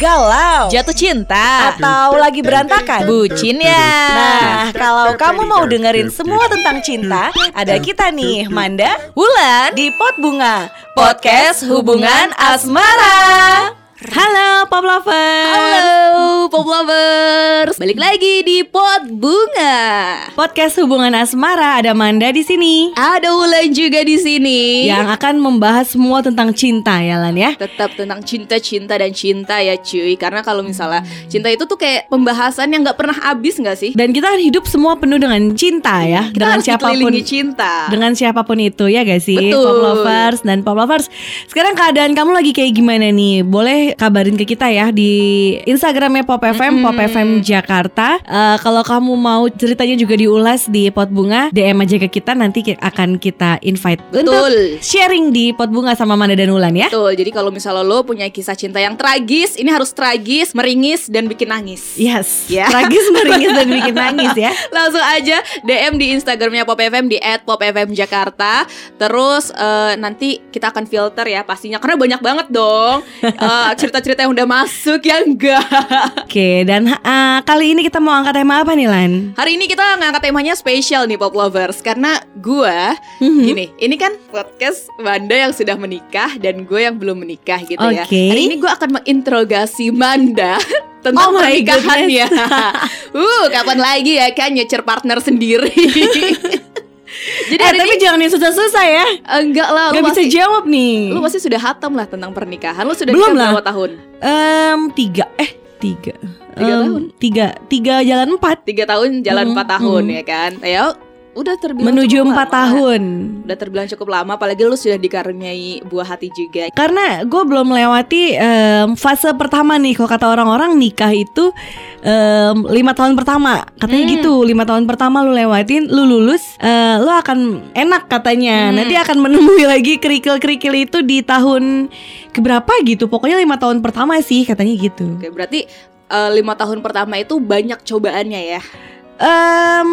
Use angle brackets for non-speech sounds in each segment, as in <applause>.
galau, Jatuh cinta. Atau lagi berantakan? Bucin ya. Nah, kalau kamu mau dengerin semua tentang cinta, ada kita nih, Manda Wulan di Pot Bunga, Podcast Hubungan Asmara Halo Pop Lovers. Halo Pop Lovers Balik lagi di Pot Bunga Podcast Hubungan Asmara ada Manda di sini Ada Wulan juga di sini yang akan membahas semua tentang cinta ya Lan ya. tetap tentang cinta cinta dan cinta ya cuy karena kalau misalnya cinta itu tuh kayak pembahasan yang nggak pernah habis nggak sih Dan kita hidup semua penuh dengan cinta ya, kita dengan harus siapa pun cinta dengan siapa pun itu ya guys sih Betul. Pop lovers dan pop lovers. Sekarang keadaan kamu lagi kayak gimana nih? Boleh kabarin ke kita ya di Instagramnya Pop FM, Pop FM Jakarta. Eh, kalau kamu mau ceritanya juga diulas di Pot Bunga, DM aja ke kita nanti akan kita invite untuk Betul. sharing di Pot Bunga sama Manda dan Ulan ya. Betul, jadi kalau misalnya lo punya kisah cinta yang tragis, ini harus tragis, meringis, dan bikin nangis. Yes, Ya. <laughs> tragis meringis dan <laughs> bikin nangis ya. Langsung aja DM di Instagramnya Pop FM di @popfmjakarta. Terus eh, nanti kita akan filter ya pastinya karena banyak banget dong <laughs> eh, cerita-cerita yang udah masuk ya enggak. Oke, dan eh, kali ini kita mau angkat tema apa nih Lan? Hari ini kita ngangkat temanya spesial nih Pop Lovers karena gua Mhm. gini, ini kan podcast Manda yang sudah menikah dan gue yang belum menikah gitu ya. Oke. Hari ini gue akan menginterogasi Manda <laughs> tentang Oh pernikahannya. <laughs> uh, kapan lagi ya kan nyecer partner sendiri. <laughs> Jadi Eh tapi ini jangan yang susah-susah ya. enggak lah, lu Gak bisa pasti, jawab nih. lu pasti sudah hatam lah tentang pernikahan. Lu sudah Belum lah. berapa tahun? Em, tiga eh tiga Tiga Em, tahun. tiga tiga jalan empat Tiga tahun, jalan Hmm, empat tahun hmm. ya kan? Ya udah terbilang menuju empat lama. tahun Udah terbilang cukup lama, apalagi lu sudah dikaruniai buah hati juga. karena gue belum melewati em, fase pertama nih kalau kata orang-orang nikah itu em, lima tahun pertama katanya Hmm. gitu lima tahun pertama lu lewatin lu lulus eh, lu akan enak katanya Hmm. nanti akan menemui <laughs> lagi kerikil-kerikil itu di tahun keberapa gitu pokoknya lima tahun pertama sih katanya gitu Oke, berarti eh, lima tahun pertama itu banyak cobaannya ya. Em,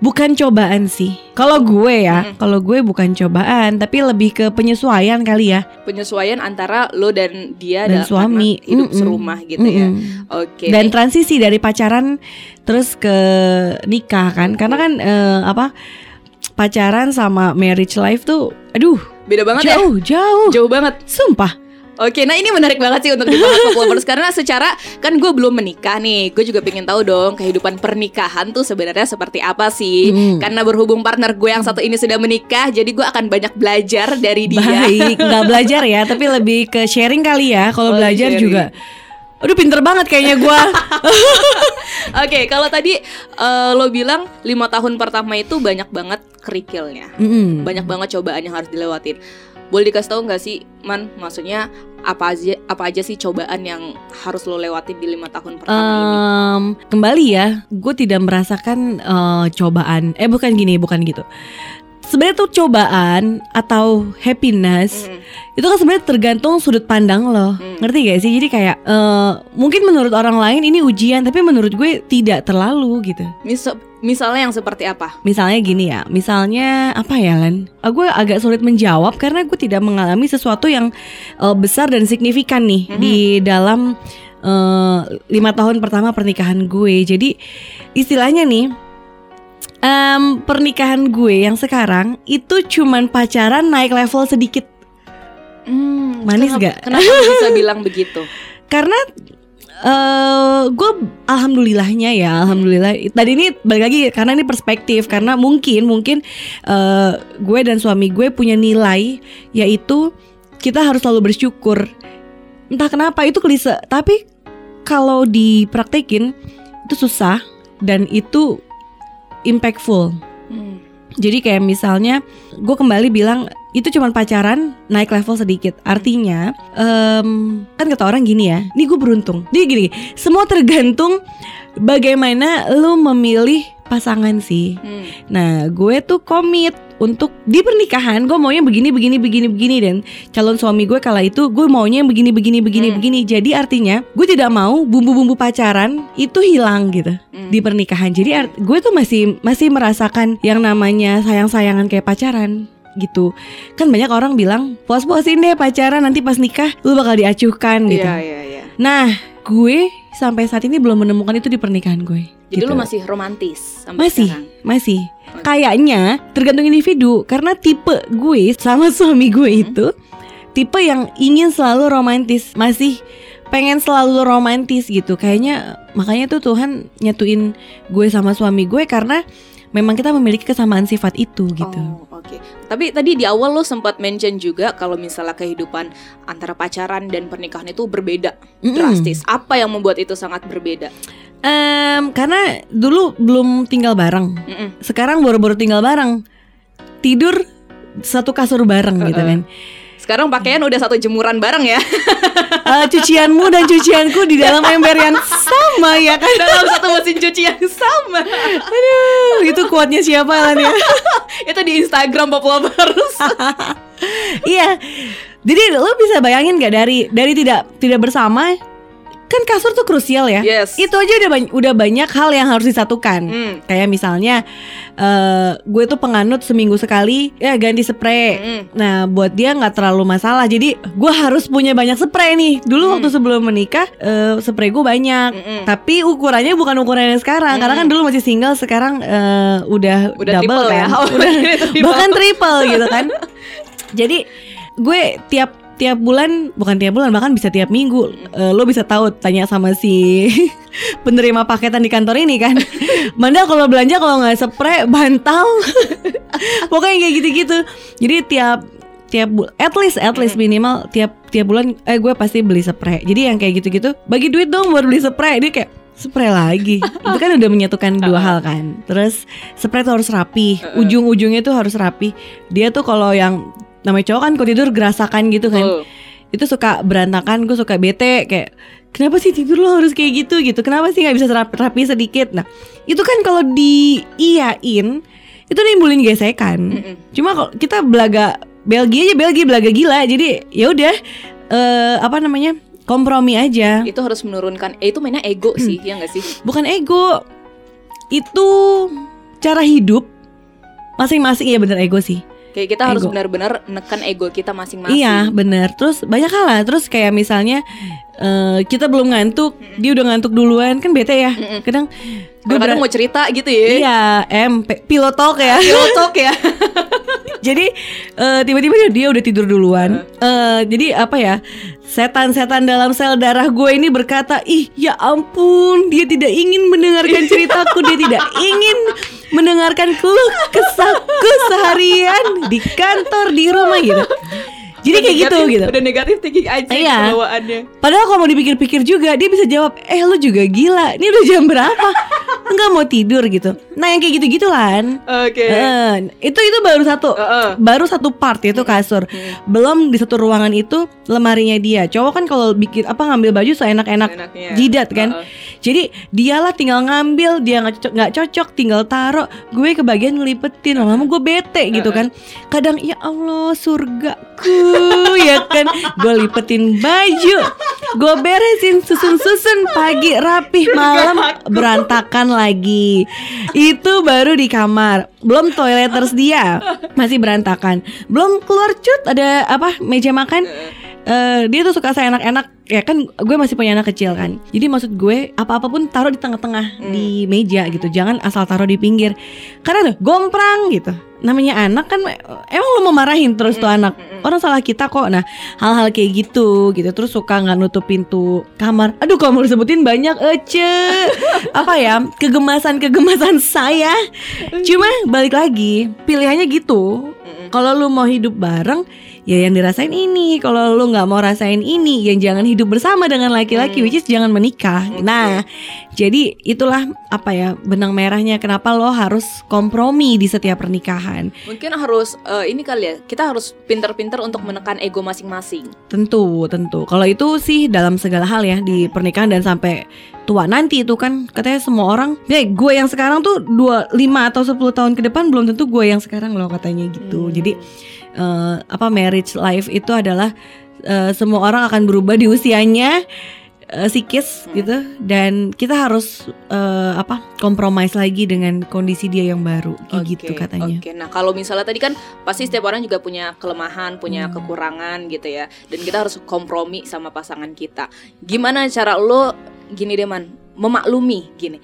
bukan cobaan sih. Kalau gue ya, Mm-mm. kalau gue bukan cobaan, tapi lebih ke penyesuaian kali ya Penyesuaian antara lo dan dia dan dalam suami hidup Mm-mm. serumah gitu ya. Mm-mm. Oke. Dan transisi dari pacaran terus ke nikah kan, karena kan eh, apa pacaran sama marriage life tuh, aduh beda banget ya. jauh jauh, Jauh banget. sumpah. Oke, nah ini menarik banget sih untuk dibahas Pop Lovers karena secara kan gue belum menikah nih, gue juga pengen tahu dong kehidupan pernikahan tuh sebenarnya seperti apa sih? Mm. Karena berhubung partner gue yang satu ini sudah menikah, jadi gue akan banyak belajar dari dia. Baik, nggak belajar ya, tapi lebih ke sharing kali ya. Kalau Oh, belajar sharing. juga, aduh pinter banget kayaknya gue. <laughs> Oke, kalau tadi eh, lo bilang lima tahun pertama itu banyak banget kerikilnya. Mm-mm. banyak banget cobaan yang harus dilewatin. Boleh dikasih tahu nggak sih, Man? Maksudnya apa aja apa aja sih cobaan yang harus lo lewatin di lima tahun pertama ini? Em, kembali ya, gue tidak merasakan eh, cobaan. Eh bukan gini, bukan gitu. Sebenarnya tuh cobaan atau happiness Mm, itu kan sebenarnya tergantung sudut pandang lo. Hmm. Ngerti gak sih? Jadi kayak eh, mungkin menurut orang lain ini ujian, tapi menurut gue tidak terlalu gitu. mis- misalnya yang seperti apa? Misalnya gini ya, misalnya apa ya Len? Ah, gue agak sulit menjawab karena gue tidak mengalami sesuatu yang eh, besar dan signifikan nih Mhm. di dalam eh, lima tahun pertama pernikahan gue. Jadi istilahnya nih, em, pernikahan gue yang sekarang itu cuman pacaran naik level sedikit Hmm, Manis kenapa- nggak? Kenapa bisa <laughs> bilang begitu? karena eh gue alhamdulillahnya ya alhamdulillah tadi ini balik lagi karena ini perspektif karena mungkin mungkin eh gue dan suami gue punya nilai yaitu kita harus selalu bersyukur entah kenapa itu klise tapi kalau dipraktekin itu susah dan itu impactful Hmm. jadi kayak misalnya gue kembali bilang itu cuma pacaran naik level sedikit. Artinya em, kan kata orang gini ya, ini gue beruntung. Dia gini, semua tergantung bagaimana lu memilih pasangan sih. Hmm. Nah, gue tuh komit untuk di pernikahan gue maunya begini begini begini begini dan calon suami gue kala itu gue maunya yang begini begini begini Hmm. begini. Jadi artinya gue tidak mau bumbu-bumbu pacaran itu hilang gitu Hmm. di pernikahan. Jadi art- gue tuh masih masih merasakan yang namanya sayang-sayangan kayak pacaran gitu. Kan banyak orang bilang puas-puasin deh pacaran nanti pas nikah lu bakal diacuhkan gitu. Iya iya iya. Nah, gue sampai saat ini belum menemukan itu di pernikahan gue. Jadi gitu. lu masih romantis sampai masih, sekarang. masih. Kayaknya tergantung individu karena tipe gue sama <laughs> suami gue Hmm. itu tipe yang ingin selalu romantis, masih pengen selalu romantis gitu. Kayaknya makanya tuh Tuhan nyatuin gue sama suami gue karena memang kita memiliki kesamaan sifat itu gitu. Oh, oke. Tapi tadi di awal lo sempat mention juga kalau misalnya kehidupan antara pacaran dan pernikahan itu berbeda Mm-mm. drastis. Apa yang membuat itu sangat berbeda? Em, karena dulu belum tinggal bareng. Mm-mm. Sekarang baru-baru tinggal bareng. Tidur satu kasur bareng gitu Uh-uh. kan. Sekarang pakaian udah satu jemuran bareng ya <laughs> Eh, cucianmu dan cucianku di dalam ember yang sama ya kan. dalam satu mesin cuci yang sama. Aduh, itu kuatnya siapa Lan ya? <laughs> itu di Instagram Pop Lovers. <laughs> iya. Jadi lo bisa bayangin gak dari dari tidak tidak bersama kan kasur tuh krusial ya. Yes. Itu aja udah banyak, udah banyak hal yang harus disatukan. Hmm. Kayak misalnya eh gue tuh penganut seminggu sekali ya ganti spray. Mm-mm. Nah buat dia nggak terlalu masalah. Jadi gue harus punya banyak spray nih. Dulu Hmm. waktu sebelum menikah eh, spray gue banyak. Mm-mm. Tapi ukurannya bukan ukuran yang sekarang. Karena kan Mm. dulu masih single, sekarang eh, udah, Udah double triple ya? kan. <laughs> Oh, udah bahkan triple gitu kan. <laughs> Jadi gue tiap tiap bulan bukan tiap bulan bahkan bisa tiap minggu. Eh, lo bisa tahu tanya sama si <laughs> penerima paketan di kantor ini kan. <laughs> Manda kalau belanja kalau nggak spray bantal. <laughs> Pokoknya kayak gitu-gitu. Jadi tiap tiap bu at least at least minimal tiap tiap bulan eh gue pasti beli spray jadi yang kayak gitu-gitu bagi duit dong buat beli spray dia kayak spray lagi. Itu kan udah menyatukan dua hal kan. Terus spray tuh harus rapi. Ujung-ujungnya tuh harus rapi. Dia tuh kalau yang namanya cowok kan kalau tidur gerasakan gitu kan. Betul. itu suka berantakan gue suka bete kayak kenapa sih tidur lo harus kayak gitu? gitu. Kenapa sih nggak bisa rapi, rapi sedikit? Nah itu kan kalau diiyain itu nimbulin gesekan. Mm-mm. cuma kalau kita belaga Belgia aja Belgia belaga gila. Jadi ya udah eh, apa namanya kompromi aja. Itu harus menurunkan eh, itu mainnya ego sih, ya nggak sih? bukan ego. Itu cara hidup masing-masing ya bener ego sih Kayak kita harus benar-benar nekan ego kita masing-masing. Iya bener. Terus banyak hal lah. Terus kayak misalnya eh, Kita belum ngantuk Dia udah ngantuk duluan. Kan bete ya. Mm-mm. Kadang gue Kadang-kadang mau cerita gitu ya. Iya M P- Pilot talk ya. <laughs> Pilotok ya. <laughs> Jadi eh, tiba-tiba dia, dia udah tidur duluan. Eh, Jadi apa ya Setan-setan dalam sel darah gue ini berkata Ih ya ampun Dia tidak ingin mendengarkan ceritaku Dia tidak ingin mendengarkan keluh kesahku seharian Di kantor, di rumah gitu Jadi kayak gitu Negatif- gitu Udah negatif thinking aja Iya. bawaannya. Padahal kalau mau dipikir-pikir juga dia bisa jawab, eh lu juga gila, ini udah jam berapa? <laughs> Enggak mau tidur gitu. Nah yang kayak gitu-gitu kan. Oke. Eh, itu itu baru satu, Heeh. baru satu part itu kasur. Belum di satu ruangan itu lemarinya dia. Cowok kan kalau bikin apa ngambil baju seenak-enak jidat kan. Heeh. Jadi dialah tinggal ngambil, dia nggak cocok, nggak cocok, tinggal taruh. Gue kebagian ngelipetin, lama-lama gue bete gitu kan. Kadang ya Allah surgaku ya kan. Gue lipetin baju, gue beresin susun-susun pagi rapih malam berantakan lagi. Itu baru di kamar, belum toileters dia masih berantakan. Belum keluar cut ada apa meja makan. Eh, dia tuh suka saya enak-enak ya kan gue masih punya anak kecil kan. Jadi maksud gue apa apa pun taruh di tengah-tengah di meja gitu. Jangan asal taruh di pinggir. Karena tuh gomprang gitu. Namanya anak kan emang lu mau marahin terus tuh anak. orang salah kita kok. Nah hal-hal kayak gitu gitu. Terus suka nggak nutup pintu kamar. Aduh kalau mau disebutin banyak ece <laughs> apa ya kegemasan kegemasan saya cuma balik lagi pilihannya gitu. Kalau lu mau hidup bareng ya yang dirasain ini. Kalau lu nggak mau rasain ini yang jangan hidup bersama dengan laki-laki which is jangan menikah nah jadi itulah apa ya benang merahnya kenapa lo harus kompromi di setiap pernikahan Mungkin harus eh, ini kali ya. Kita harus pinter-pinter untuk menekan ego masing-masing. tentu tentu kalau itu sih dalam segala hal ya di pernikahan dan sampai tua nanti itu kan katanya semua orang ya gue yang sekarang tuh dua lima atau 10 tahun ke depan belum tentu gue yang sekarang loh katanya gitu Hmm. jadi eh, apa marriage life itu adalah eh, semua orang akan berubah di usianya psikis Hmm. gitu dan kita harus eh, apa kompromis lagi dengan kondisi dia yang baru kayak Oke, gitu katanya. Oke, nah kalau misalnya tadi kan pasti setiap orang juga punya kelemahan, punya Hmm. kekurangan gitu ya. Dan kita harus kompromi sama pasangan kita. Gimana cara lo gini deh man, memaklumi gini.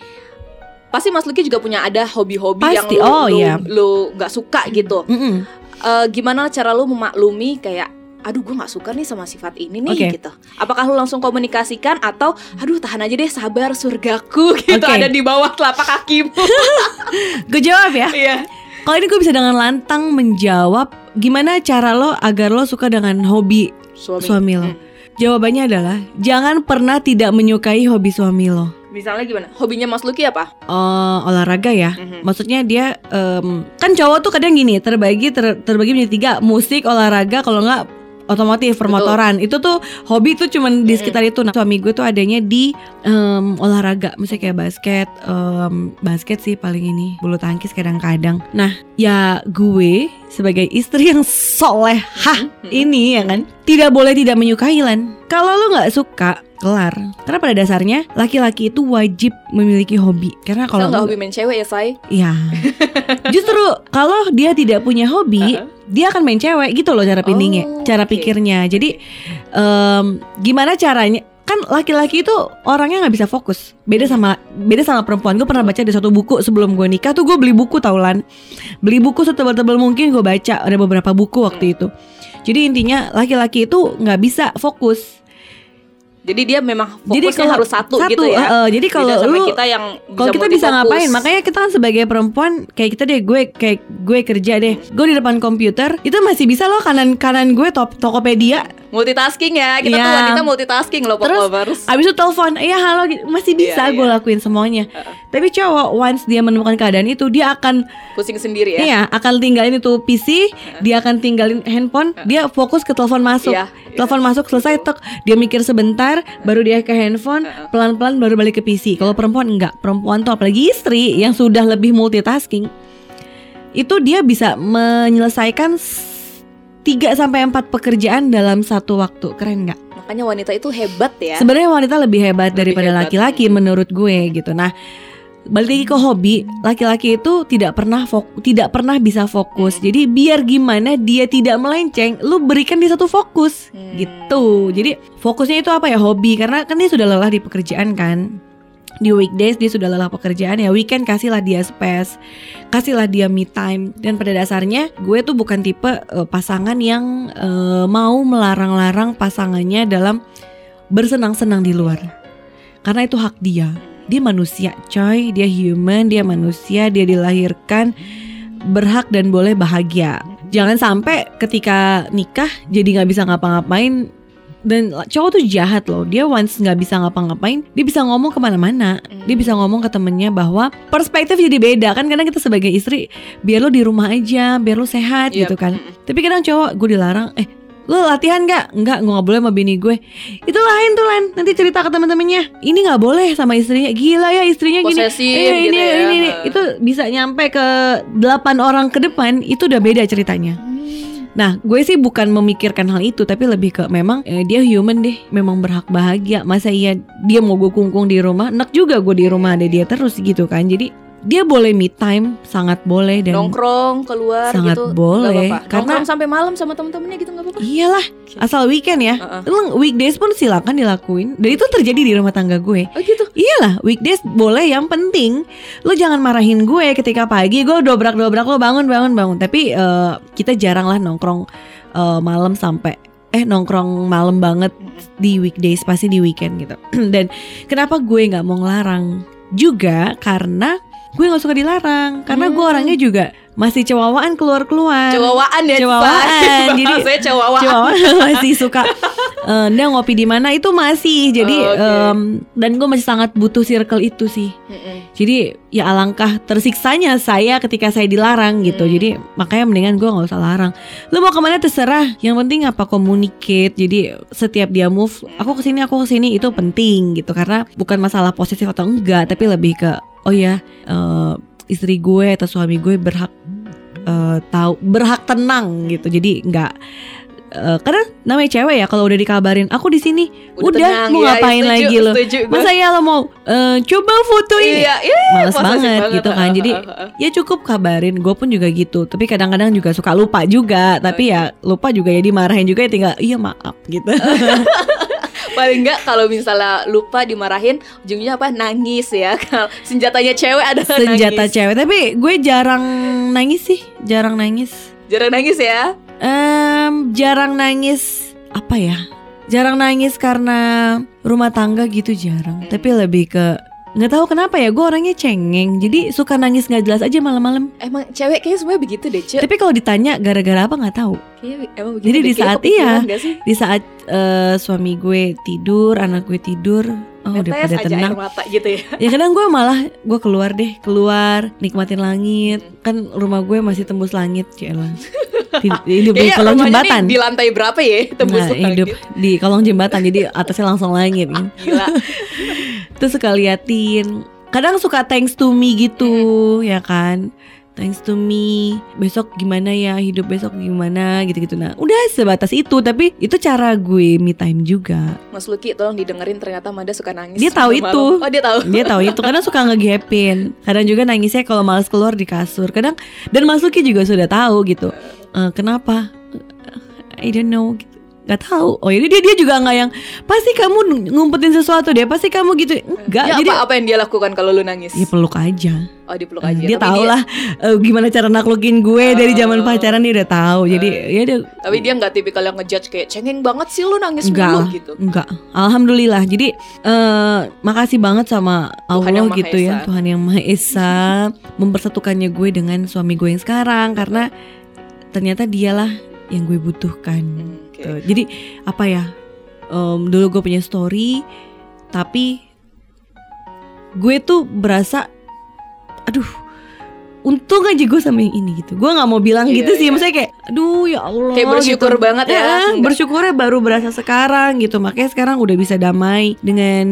Pasti Mas Luki juga punya ada hobi-hobi yang lo oh, lo, iya. lo nggak suka gitu. Mm-mm. Eh, gimana cara lo memaklumi kayak aduh gue nggak suka nih sama sifat ini nih Oke. gitu. Apakah lo langsung komunikasikan atau aduh tahan aja deh sabar surgaku <laughs> gitu Oke. ada di bawah telapak kakimu. <laughs> Gue jawab ya. Iya. Kalau ini gue bisa dengan lantang menjawab gimana cara lo agar lo suka dengan hobi Suami. suami lo. Hmm. Jawabannya adalah jangan pernah tidak menyukai hobi suami lo. Misalnya gimana? Hobinya Mas Luki apa? Eh, olahraga ya. Mhm. Maksudnya dia em, kan cowok tuh kadang gini terbagi ter- terbagi menjadi tiga musik olahraga kalau nggak otomotif permotoran. Itu tuh hobi tuh cuman di sekitar itu. Nah suami gue tuh adanya di em, olahraga. Misalnya kayak basket em, basket sih paling ini. Bulu tangkis kadang-kadang. Nah ya gue sebagai istri yang solehah ini ya kan tidak boleh tidak menyukai Lan kalau lu nggak suka kelar karena pada dasarnya laki-laki itu wajib memiliki hobi karena Kalau nggak hobi main cewek ya, Say? Iya. <laughs> Justru kalau dia tidak punya hobi, Uh-uh. dia akan main cewek gitu loh cara pindingnya, Oh, cara oke. pikirnya. Jadi em, gimana caranya? Kan laki-laki itu orangnya nggak bisa fokus. Beda sama beda sama perempuan. Gue pernah baca di satu buku sebelum gue nikah tuh gue beli buku taulan. Beli buku setebal-tebal mungkin gue baca ada beberapa buku waktu itu. Jadi intinya laki-laki itu nggak bisa fokus. Jadi dia memang Jadi fokusnya kalau- harus satu, Satu, gitu ya. eh, jadi kalau lu kita yang kalau kita bisa ngapain makanya kita kan sebagai perempuan kayak kita deh gue kayak gue kerja deh gue di depan komputer itu masih bisa loh kanan kanan gue top Tokopedia multitasking ya. Kita tuh Iya. wanita multitasking loh Terus, Poplovers. abis itu telepon iya halo gitu. masih bisa Iya, gue iya. lakuin semuanya Heeh. tapi cowok once dia menemukan keadaan itu dia akan Pusing sendiri ya. iya akan tinggalin itu PC dia akan tinggalin handphone dia fokus ke telepon masuk Iya, telepon masuk selesai tek dia mikir sebentar baru dia ke handphone pelan-pelan baru balik ke PC kalau perempuan enggak. Perempuan tuh apalagi istri yang sudah lebih multitasking. Itu dia bisa menyelesaikan 3 sampai 4 pekerjaan dalam satu waktu. Keren nggak? Makanya wanita itu hebat ya. sebenarnya wanita lebih hebat Lebih daripada laki-laki menurut gue gitu. Nah balik lagi ke hobi laki-laki itu tidak pernah fok tidak pernah bisa fokus. Jadi biar gimana dia tidak melenceng lu berikan di satu fokus. Hmm. gitu. Jadi fokusnya itu apa ya? Hobi. Karena kan dia sudah lelah di pekerjaan kan. Di weekdays dia sudah lelah pekerjaan ya. Weekend kasihlah dia space kasihlah dia me time. Dan pada dasarnya gue tuh bukan tipe eh, pasangan yang eh, mau melarang-larang pasangannya dalam bersenang-senang di luar. Karena itu hak dia dia manusia coy. Dia human dia manusia dia dilahirkan berhak dan boleh bahagia. Jangan sampai ketika nikah jadi nggak bisa ngapa-ngapain. Dan cowok tuh jahat loh. Dia once nggak bisa ngapa-ngapain dia bisa ngomong ke mana-mana. Dia bisa ngomong ke temennya bahwa perspektif jadi beda. Kan karena kita sebagai istri biar lo di rumah aja biar lo sehat Yep. gitu kan. Tapi kadang cowok gue dilarang. Eh lo latihan nggak nggak gue nggak boleh sama bini gue itu lain tuh lain nanti cerita ke teman-temannya ini nggak boleh sama istrinya gila ya istrinya gini Posesif Eh, gitu ini, ya. ini, ini. itu bisa nyampe ke delapan orang ke depan itu udah beda ceritanya. Nah, gue sih bukan memikirkan hal itu, tapi lebih ke memang eh, dia human deh, memang berhak bahagia. Masa iya dia mau gue kungkung di rumah, enak juga gue di rumah ada dia terus gitu kan. Jadi dia boleh me time, sangat boleh dan nongkrong keluar Sangat gitu boleh, nggak apa-apa. karena- nongkrong sampai malam sama temen-temennya gitu nggak apa-apa iyalah asal weekend ya. Heeh. Lu weekdays pun silakan dilakuin. Dan itu terjadi di rumah tangga gue. oh gitu Iyalah, weekdays boleh yang penting lu jangan marahin gue ketika pagi gue dobrak-dobrak lo bangun bangun bangun. Tapi eh, kita jarang lah nongkrong eh, malam sampai eh nongkrong malam banget di weekdays pasti di weekend gitu. <clears throat> Dan kenapa gue nggak mau ngelarang juga karena gue nggak suka dilarang karena gue Hmm. orangnya juga masih cewawaan keluar-keluar. cewawaan ya Cewawaan, <laughs> jadi- saya cewawaan. Cuma <laughs> masih suka eh, dia ngopi di mana? Itu masih. Jadi Oh, oke. em, dan gue masih sangat butuh circle itu sih. Mm-mm. jadi ya alangkah tersiksanya saya ketika saya dilarang gitu. Hmm. jadi makanya mendingan gue nggak usah larang. Lu mau ke mana? Terserah. Yang penting apa? Communicate. Jadi setiap dia move aku ke sini aku ke sini itu penting gitu. Karena bukan masalah posesif atau enggak tapi lebih ke oh ya eh, istri gue atau suami gue berhak eh, tahu berhak tenang gitu. Jadi nggak eh, karena namanya cewek ya kalau udah dikabarin aku di sini. Udah udah, tenang, mau ya, ngapain setuju, lagi lo masa ya lo mau eh, coba foto ini? Iya, iya, males posesif banget, gitu kan. Jadi ya cukup kabarin. Gue pun juga gitu. Tapi kadang-kadang juga suka lupa juga. Tapi ya lupa juga ya dimarahin juga ya tinggal iya maaf gitu <laughs> paling enggak kalau misalnya lupa dimarahin ujungnya apa? Nangis ya. <laughs> Kalau senjatanya cewek adalah senjata nangis. cewek. Tapi gue jarang nangis sih. Jarang nangis. Jarang nangis ya? Em, jarang nangis apa ya? Jarang nangis karena rumah tangga gitu jarang. Tapi lebih ke nggak tahu kenapa ya gue orangnya cengeng. Jadi suka nangis nggak jelas aja malam-malam. Emang cewek kayaknya semuanya begitu deh cewek tapi kalau ditanya gara-gara apa nggak tahu. Kayaknya emang begitu Jadi deh. di saat iya, di saat eh, suami gue tidur anak gue tidur oh udah pada tenang air mata gitu ya. Ya kadang gue malah gue keluar deh keluar nikmatin langit. Kan rumah gue masih tembus langit cila <laughs> di, di Kayaknya kolong jembatan. di lantai berapa ya tembus nah, langit. hidup di kolong jembatan jadi atasnya langsung langit. Kan. gila <laughs> Terus suka liatin. Kadang suka thanks to me gitu ya kan? Thanks to me Besok gimana ya? Hidup besok gimana? Gitu-gitu. Nah udah sebatas itu. Tapi itu cara gue me time juga. Mas Luki tolong didengerin. Ternyata Manda suka nangis Dia tahu malam. itu. oh dia tahu. Dia tahu itu. Kadang suka ngegapin. Kadang juga nangisnya kalau males keluar di kasur. Kadang Dan Mas Luki juga sudah tahu gitu. Eh, Kenapa? I don't know. gitu. Gak tahu Oh ini dia dia juga nggak yang Pasti kamu ngumpetin sesuatu deh Pasti kamu gitu Enggak Ya, Jadi apa apa yang dia lakukan kalau lu nangis Ya peluk aja oh dipeluk Eh, aja dia Tapi tahu lah eh, gimana cara naklukin gue dari zaman Oh. pacaran dia udah tahu. Jadi ya dia tapi dia nggak tipikal yang ngejudge kayak cengeng banget sih lu nangis enggak mulu gitu enggak. Alhamdulillah. Jadi eh makasih banget sama Allah gitu ya. Tuhan yang Maha Esa <laughs> mempersatukannya gue dengan suami gue yang sekarang karena ternyata dialah yang gue butuhkan. Hmm, oke. Tuh. Jadi apa ya? em, dulu gue punya story tapi gue tuh berasa aduh untung aja gue sama yang ini gitu gue nggak mau bilang Iya, gitu sih iya. maksudnya kayak aduh ya Allah Kayak bersyukur gitu. banget ya. Enggak. bersyukurnya baru berasa sekarang gitu makanya sekarang udah bisa damai dengan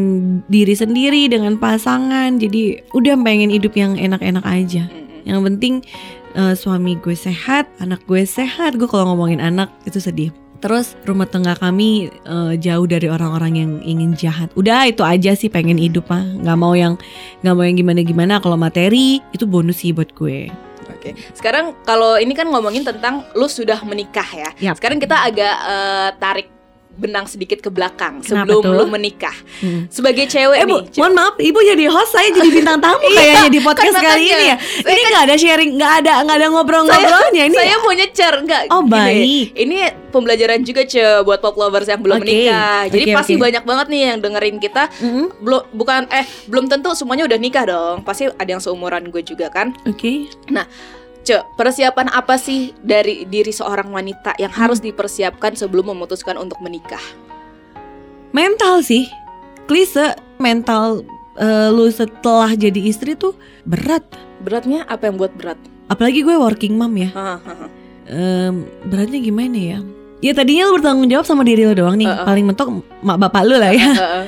diri sendiri dengan pasangan jadi udah pengen hidup yang enak-enak aja yang penting eh, suami gue sehat, anak gue sehat. Gue kalau ngomongin anak itu sedih. Terus rumah tangga kami eh, jauh dari orang-orang yang ingin jahat. Udah itu aja sih pengen hidup mah. Nggak mau yang nggak mau yang gimana-gimana. Kalau materi itu bonus sih buat gue. Oke, sekarang kalau ini kan ngomongin tentang lu sudah menikah ya. Yap. Sekarang kita agak eh, tarik benang sedikit ke belakang Kenapa sebelum tuh? lu menikah. Hmm. Sebagai cewek Eh bu, nih, mohon maaf, ibu jadi host, saya jadi bintang tamu <laughs> Iya, kayaknya di podcast kan kali ini ya. Ini nggak ada sharing, nggak ada nggak ada ngobrol-ngobrolnya ini. saya mau nyecer enggak Oh, gini. baik. Ini pembelajaran juga ce buat pop lovers yang belum Oke, menikah. Jadi oke, pasti oke. banyak banget nih yang dengerin kita Mm-mm. belum bukan eh belum tentu semuanya udah nikah dong. Pasti ada yang seumuran gue juga kan. Oke. Ce, persiapan apa sih dari diri seorang wanita yang harus Hmm. dipersiapkan sebelum memutuskan untuk menikah? Mental sih, klise mental eh, lu setelah jadi istri tuh berat. Beratnya apa yang buat berat? Apalagi gue working mom ya. Em, beratnya gimana ya? Ya tadinya lu bertanggung jawab sama diri lu doang nih. Uh-uh. Paling mentok mak bapak lu lah ya. Heeh.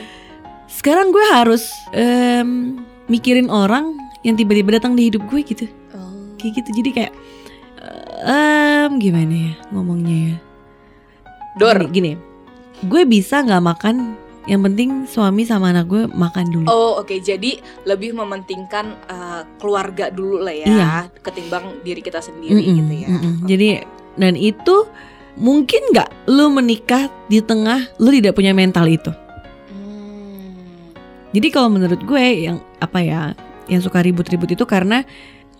Sekarang gue harus em, mikirin orang yang tiba-tiba datang di hidup gue gitu. Oh. Kayak gitu. Jadi kayak em gimana ya ngomongnya ya? Dor. Gini, gini. Gue bisa nggak makan yang penting suami sama anak gue makan dulu. Oh oke, jadi lebih mementingkan uh, keluarga dulu lah ya, Iya. ketimbang diri kita sendiri Mm-mm, gitu ya. mm-mm. Jadi dan itu mungkin nggak lu menikah di tengah lu tidak punya mental itu. Hmm. Jadi kalau menurut gue yang apa ya, yang suka ribut-ribut itu karena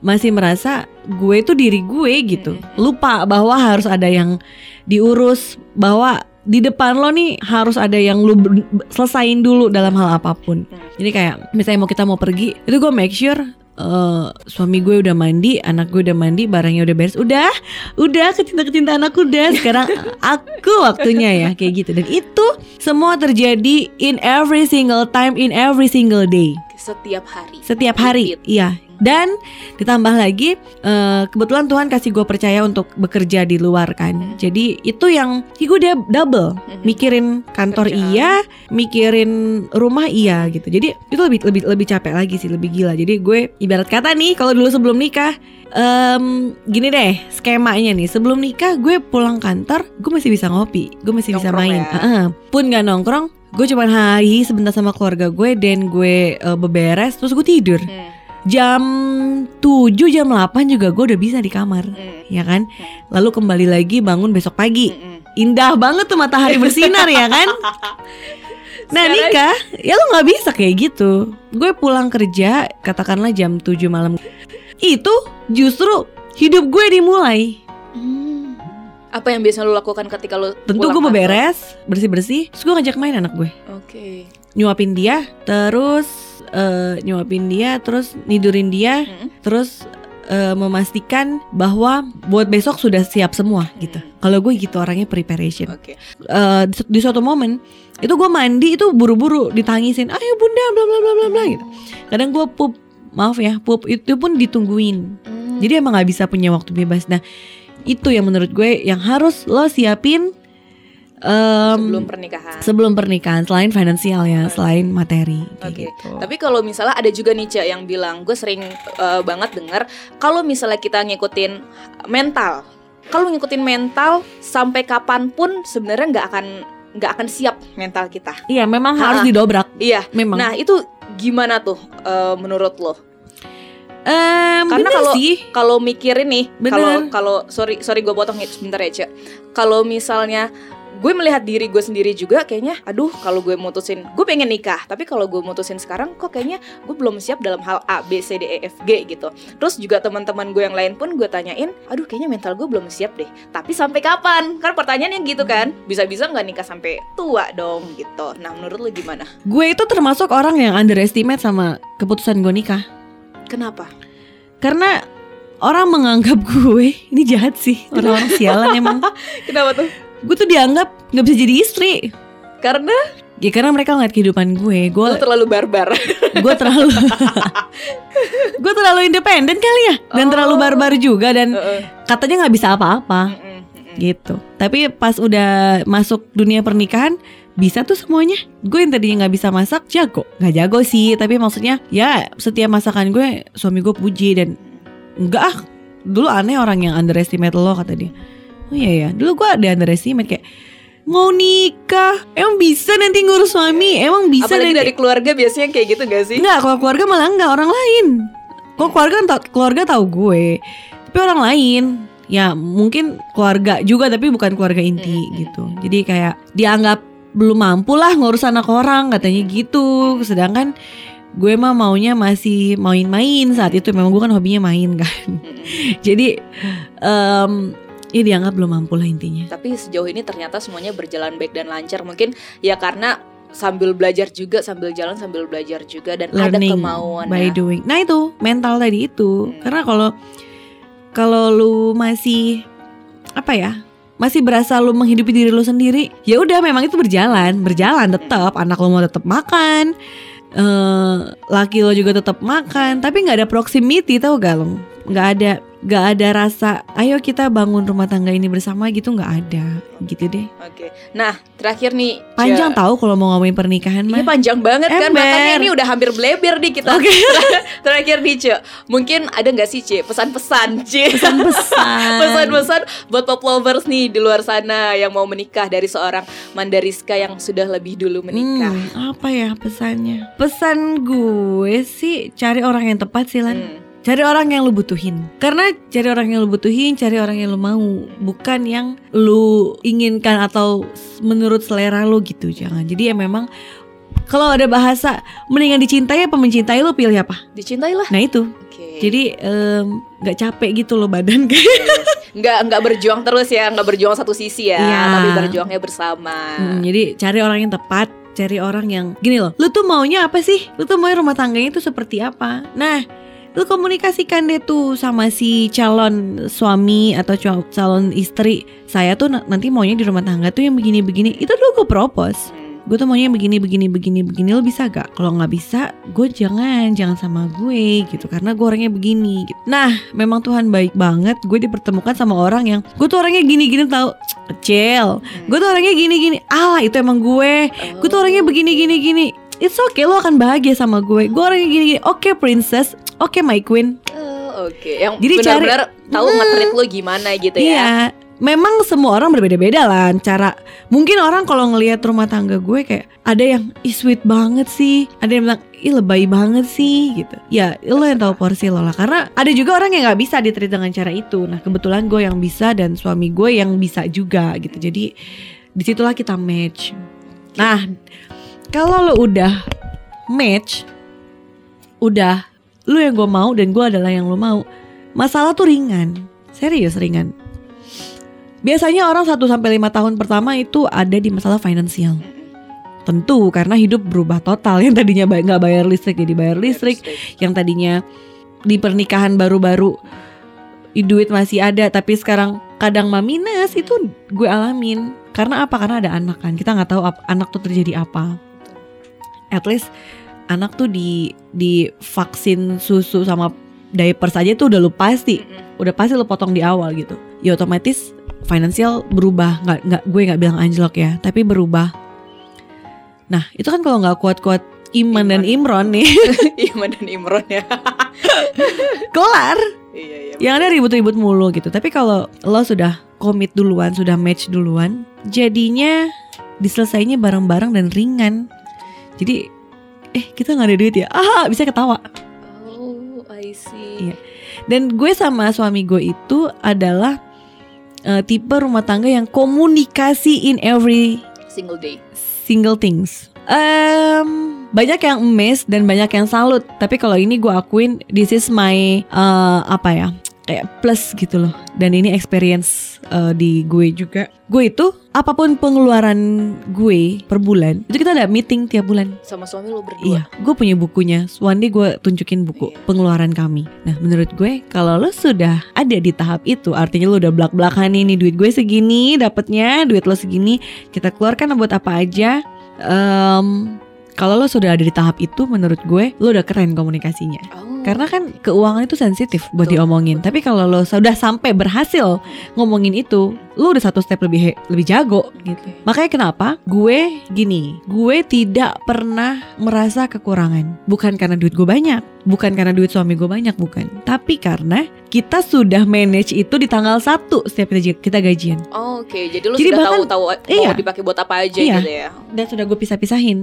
masih merasa gue itu diri gue gitu. Mm-mm. Lupa bahwa harus ada yang diurus, bahwa di depan lo nih harus ada yang lu ber- selesain dulu dalam hal apa pun. Hmm. Jadi kayak misalnya mau kita mau pergi, itu gue make sure eh, suami gue udah mandi, anak gue udah mandi, barangnya udah beres, udah, udah kecinta-kecintaan aku udah. Sekarang <laughs> aku waktunya ya kayak gitu. Dan itu semua terjadi in every single time, in every single day, Setiap hari. setiap hari. Iya, Dan ditambah lagi eh, kebetulan Tuhan kasih gue percaya untuk bekerja di luar kan. Jadi itu yang gue dia double Mhm. mikirin kantor Kerjaan. iya, mikirin rumah iya gitu. Jadi itu lebih lebih lebih capek lagi sih, lebih gila. Jadi gue ibarat kata nih kalau dulu sebelum nikah em, gini deh skemanya nih sebelum nikah gue pulang kantor gue masih bisa ngopi gue masih bisa Nongkrong main ya. Heeh. pun gak nongkrong gue cuman hari sebentar sama keluarga gue dan gue eh, beberes terus gue tidur Hmm, jam 7 jam 8 juga gue udah bisa di kamar hmm, ya kan? Lalu kembali lagi bangun besok pagi. Hmm, hmm. indah banget tuh matahari bersinar ya kan? <laughs> Nah Sekarang- nikah ya lo nggak bisa kayak gitu. Gue pulang kerja katakanlah jam 7 malam. Itu justru hidup gue dimulai. Hmm. Apa yang biasa lu lakukan ketika lu Tentu gue beberes bersih-bersih. Terus gue ngajak main anak gue. Oke. Nyuapin dia Terus eh, nyuapin dia Terus nidurin dia Hmm. Terus eh, memastikan bahwa buat besok sudah siap semua gitu Kalau gue gitu orangnya preparation Oke. eh, di, su- di suatu momen itu gue mandi itu buru-buru ditangisin ayo bunda bla bla bla bla bla gitu kadang gue pup maaf ya pup itu pun ditungguin Hmm. jadi emang nggak bisa punya waktu bebas nah itu yang menurut gue yang harus lo siapin em, sebelum pernikahan. sebelum pernikahan selain finansial ya selain materi kayak Oke. gitu. Tapi kalau misalnya ada juga nih Cek yang bilang, gue sering eh, banget dengar kalau misalnya kita ngikutin mental, kalau ngikutin mental sampai kapan pun sebenarnya nggak akan nggak akan siap mental kita. iya memang Ha-ha. harus didobrak Iya. memang Nah itu gimana tuh eh, menurut lo? Em, karena kalau- Kalau mikirin nih, kalau kalau sorry sorry gue potong ya, sebentar ya Cek. Kalau misalnya gue melihat diri gue sendiri juga kayaknya aduh kalau gue mutusin gue pengen nikah tapi kalau gue mutusin sekarang kok kayaknya gue belum siap dalam hal A B C D E F G gitu. Terus juga teman-teman gue yang lain pun gue tanyain aduh kayaknya mental gue belum siap deh tapi sampai kapan? Kan pertanyaannya gitu kan bisa-bisa nggak nikah sampai tua dong gitu. Nah menurut lo gimana? Gue itu termasuk orang yang underestimate sama keputusan gue nikah. Kenapa? Karena orang menganggap gue ini jahat sih orang-orang sialan <laughs> emang. kenapa tuh Gue tuh dianggap nggak bisa jadi istri. karena Ya karena mereka ngeliat kehidupan gue. Gue terlalu barbar <laughs> gue terlalu <laughs> gue terlalu independen kali ya dan Oh. terlalu barbar juga dan Heeh. katanya nggak bisa apa-apa Mm-mm, mm-mm. gitu. Tapi pas udah masuk dunia pernikahan bisa tuh semuanya. Gue yang tadinya nggak bisa masak jago, nggak jago sih. Tapi maksudnya ya setiap masakan gue suami gue puji dan enggak ah. Dulu aneh orang yang underestimate lo kata dia. Oh iya ya, dulu gue ada underestimate kayak mau nikah, emang bisa nanti ngurus suami, emang bisa Apalagi nanti. dari keluarga biasanya kayak gitu gak sih? Enggak, kalau keluarga malah enggak orang lain. Kok keluarga tau- keluarga tahu gue, tapi orang lain ya mungkin keluarga juga tapi bukan keluarga inti gitu. Jadi kayak dianggap belum mampu lah ngurus anak orang katanya gitu. Sedangkan gue mah maunya masih main-main saat itu memang gue kan hobinya main kan. <laughs> Jadi em ya dianggap belum mampu lah intinya. Tapi sejauh ini ternyata semuanya berjalan baik dan lancar. Mungkin ya karena sambil belajar juga, sambil jalan sambil belajar juga dan ada Learning kemauan by ya. doing. Nah itu mental tadi itu. Hmm. Karena kalau kalau lu masih apa ya? Masih berasa lu menghidupi diri lu sendiri, ya udah memang itu berjalan, berjalan tetap. Anak lu mau tetap makan, eh laki lo juga tetap makan, tapi nggak ada proximity tau gak lo? Nggak ada, nggak ada rasa. Ayo kita bangun rumah tangga ini bersama gitu nggak ada, gitu deh. Oke. Nah, terakhir nih Panjang Ja. tahu kalau mau ngomongin pernikahan Iya mah. panjang banget kan Ember. makanya ini udah hampir bleber nih kita. Oke. <laughs> Terakhir nih, Ce. Mungkin ada nggak sih, Ce, pesan-pesan, Ce? Pesan-pesan. <laughs> Pesan-pesan buat pop lovers nih di luar sana yang mau menikah dari seorang Mandariska yang sudah lebih dulu menikah. Hmm, apa ya pesannya? Pesan gue sih cari orang yang tepat sih Lan. Hmm. Cari orang yang lu butuhin. Karena cari orang yang lu butuhin, cari orang yang lu mau, bukan yang lu inginkan atau menurut selera lu gitu. Jangan. Jadi ya memang kalau ada bahasa mendingan dicintai apa mencintai lu pilih apa? Dicintailah. Nah itu. Oke. Jadi nggak capek gitu loh badan <laughs> kayak. nggak nggak berjuang terus ya, nggak berjuang satu sisi ya, Iya. tapi berjuangnya bersama. Hmm, jadi cari orang yang tepat, cari orang yang gini loh. Lu tuh maunya apa sih? Lu tuh mau rumah tangganya itu seperti apa? Nah, lu komunikasikan deh tuh sama si calon suami atau cal- calon istri. Saya tuh na- nanti maunya di rumah tangga tuh yang begini-begini. Itu dulu gue propose. Hmm. gue tuh maunya begini begini begini begini lo bisa gak kalau nggak bisa gue jangan jangan sama gue gitu karena gue orangnya begini gitu. nah memang Tuhan baik banget gue dipertemukan sama orang yang gue tuh orangnya gini gini tau kecil gue tuh orangnya gini gini ah itu emang gue gue tuh orangnya begini gini gini It's okay lo akan bahagia sama gue. Gue orangnya gini gini Oke princess. Oke my queen. Oh, Oke, yang Jadi cari- benar-benar tahu Hmm. nge-treat lo gimana gitu ya. Iya. Memang semua orang berbeda-beda lah. Cara Mungkin orang kalau ngelihat rumah tangga gue kayak Ada yang Ih sweet banget sih. Ada yang bilang Ih lebay banget sih gitu. Ya lo yang tahu porsi lo lah. Karena ada juga orang yang gak bisa ditreat dengan cara itu. Nah kebetulan gue yang bisa Dan suami gue yang bisa juga gitu. Jadi di situlah kita match. Nah kalau lo udah match Udah Lu yang gue mau dan gue adalah yang lo mau Masalah tuh ringan Serius ringan Biasanya orang 1 sampai 5 tahun pertama itu ada di masalah finansial. Tentu karena hidup berubah total. Yang tadinya nggak bayar listrik jadi bayar listrik, yang tadinya di pernikahan baru-baru duit masih ada tapi sekarang kadang mah minus itu gue alamin. Karena apa? Karena ada anak kan. Kita nggak tahu anak tuh terjadi apa. At least anak tuh di di vaksin susu sama diaper saja tuh udah lu pasti udah pasti lo potong di awal gitu. Ya otomatis finansial berubah nggak nggak gue nggak bilang anjlok ya tapi berubah. Nah itu kan kalau nggak kuat-kuat Iman dan Imron nih. <laughs> Iman dan Imron ya. <laughs> kelar. Iya iya. yang ada ribut-ribut mulu gitu. Tapi kalau lo sudah komit duluan sudah match duluan jadinya diselesainya bareng-bareng dan ringan jadi eh kita nggak ada duit ya ah bisa ketawa Oh, I see. Iya. Dan gue sama suami gue itu adalah eh, tipe rumah tangga yang komunikasi in every Single day. single things. Em, banyak yang emes dan banyak yang salut. Tapi kalau ini gue akuin this is my eh, apa ya kayak plus gitu loh. Dan ini experience eh, di gue juga. Gue itu apa pun pengeluaran gue per bulan itu kita ada meeting tiap bulan. Sama suami lo berdua. Iya, gue punya bukunya. One day gue tunjukin buku Iya. pengeluaran kami. Nah, menurut gue kalau lo sudah ada di tahap itu, artinya lo udah belak-belakan nih, nih duit gue segini, dapatnya duit lo segini, kita keluarkan buat apa aja. Em, kalau lo sudah ada di tahap itu, menurut gue lo udah keren komunikasinya. Oh. Karena kan keuangan itu sensitif buat Betul, diomongin. Tapi kalau lo sudah sampai berhasil ngomongin itu, lo udah satu step lebih lebih jago gitu. Oke. Makanya kenapa gue gini, gue tidak pernah merasa kekurangan. Bukan karena duit gue banyak, bukan karena duit suami gue banyak, bukan. Tapi karena kita sudah manage itu di tanggal 1 setiap kita, kita gajian. Oh, Oke, jadi lo Jadi sudah bahkan- tahu tahu mau iya. dipakai buat apa aja Iya. gitu ya. Dan sudah gue pisah-pisahin.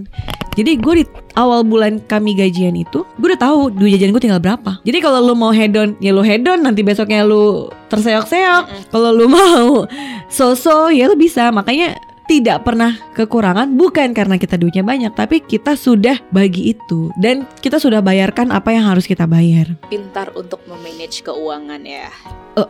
Jadi gue di awal bulan kami gajian itu, gue udah tahu duit jajan gue tinggal berapa. Jadi kalau lu mau hedon, ya lu hedon. Nanti besoknya lu terseok-seok. Mm-mm. Kalau lu <laughs> mau so-so, ya lu bisa. Makanya tidak pernah kekurangan bukan karena kita duitnya banyak tapi kita sudah bagi itu dan kita sudah bayarkan apa yang harus kita bayar Pintar untuk memanage keuangan ya. Oh.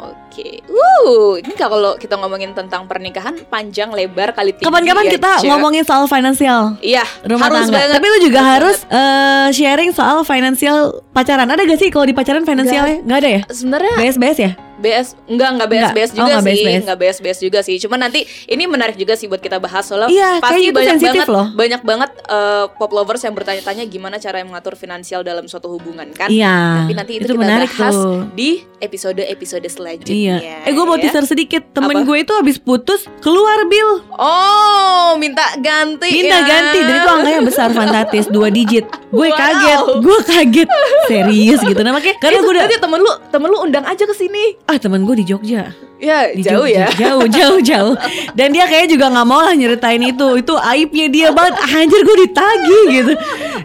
Oke. Wuh, ini kalau kita ngomongin tentang pernikahan panjang lebar kali tinggi. kapan-kapan ya, kita Ce. ngomongin soal finansial Iya, rumah harus tangga banget. tapi lu juga Harus harus eh, sharing soal finansial pacaran ada gak sih kalau di pacaran finansialnya nggak ada ya Sebenarnya BS ya BS enggak enggak BS. BS Oh, juga enggak sih, BS. enggak BS BS juga sih. Cuman nanti ini menarik juga sih buat kita bahas soalnya Iya, pasti banyak banget loh. banyak banget eh, pop lovers yang bertanya-tanya gimana cara mengatur finansial dalam suatu hubungan kan. iya Tapi nanti itu, itu kita menarik bahas tuh di episode-episode selanjutnya. Iya. Eh gue mau ya. teaser sedikit. Temen Apa? gue itu habis putus keluar bil, Oh, minta ganti minta ya. ganti dan itu angkanya besar fantastis dua digit. Gue Wow. kaget, gue kaget, serius gitu. Nah makanya karena gue udah temen lu temen lu undang aja ke sini. Ah temen gue di Jogja, Ya, di jauh Jogja. ya. jauh jauh jauh. Dan dia kayaknya juga nggak mau lah nyeritain itu. Itu aibnya dia banget. Ah, Anjir gue ditagih gitu.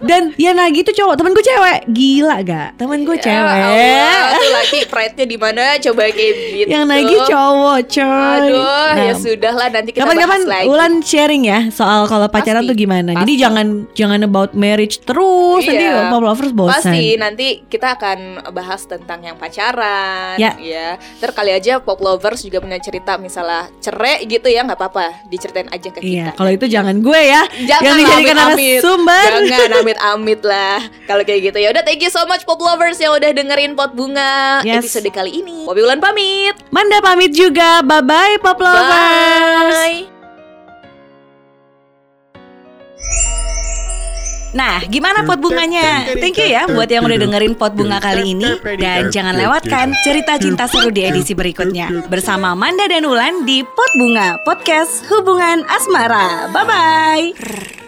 Dan ya nagih itu cowok, temen gue cewek. Gila gak? Temen gue Ya cewek. Allah, tuh laki pride-nya di mana coba kayak gitu. Yang nagih cowok, coy. Aduh, ya Nah, sudah lah nanti kita Kapan-kapan bahas lagi. Ulan sharing ya soal kalau pacaran Pasti, tuh gimana. Jadi pasti. jangan jangan about marriage terus nanti Iya. pop lovers bosan. Pasti nanti kita akan bahas tentang yang pacaran Ya. ya. Ntar kali aja pop lovers juga punya cerita misalnya cerai gitu ya nggak apa-apa diceritain aja ke Iya, kita. kalau itu jangan gue ya Jangan yang dijadikan amit-amit. narasumber. Jangan <laughs> amit-amit lah Kalau kayak gitu ya udah thank you so much pop lovers yang udah dengerin pot bunga Yes. episode kali ini. Popi Ulan pamit. Manda pamit juga. Bye bye pop lovers. Bye. Nah, gimana pot bunganya? Thank you ya buat yang udah dengerin pot bunga kali ini dan jangan lewatkan cerita cinta seru di edisi berikutnya bersama Manda dan Ulan di Pot Bunga Podcast Hubungan Asmara. Bye bye.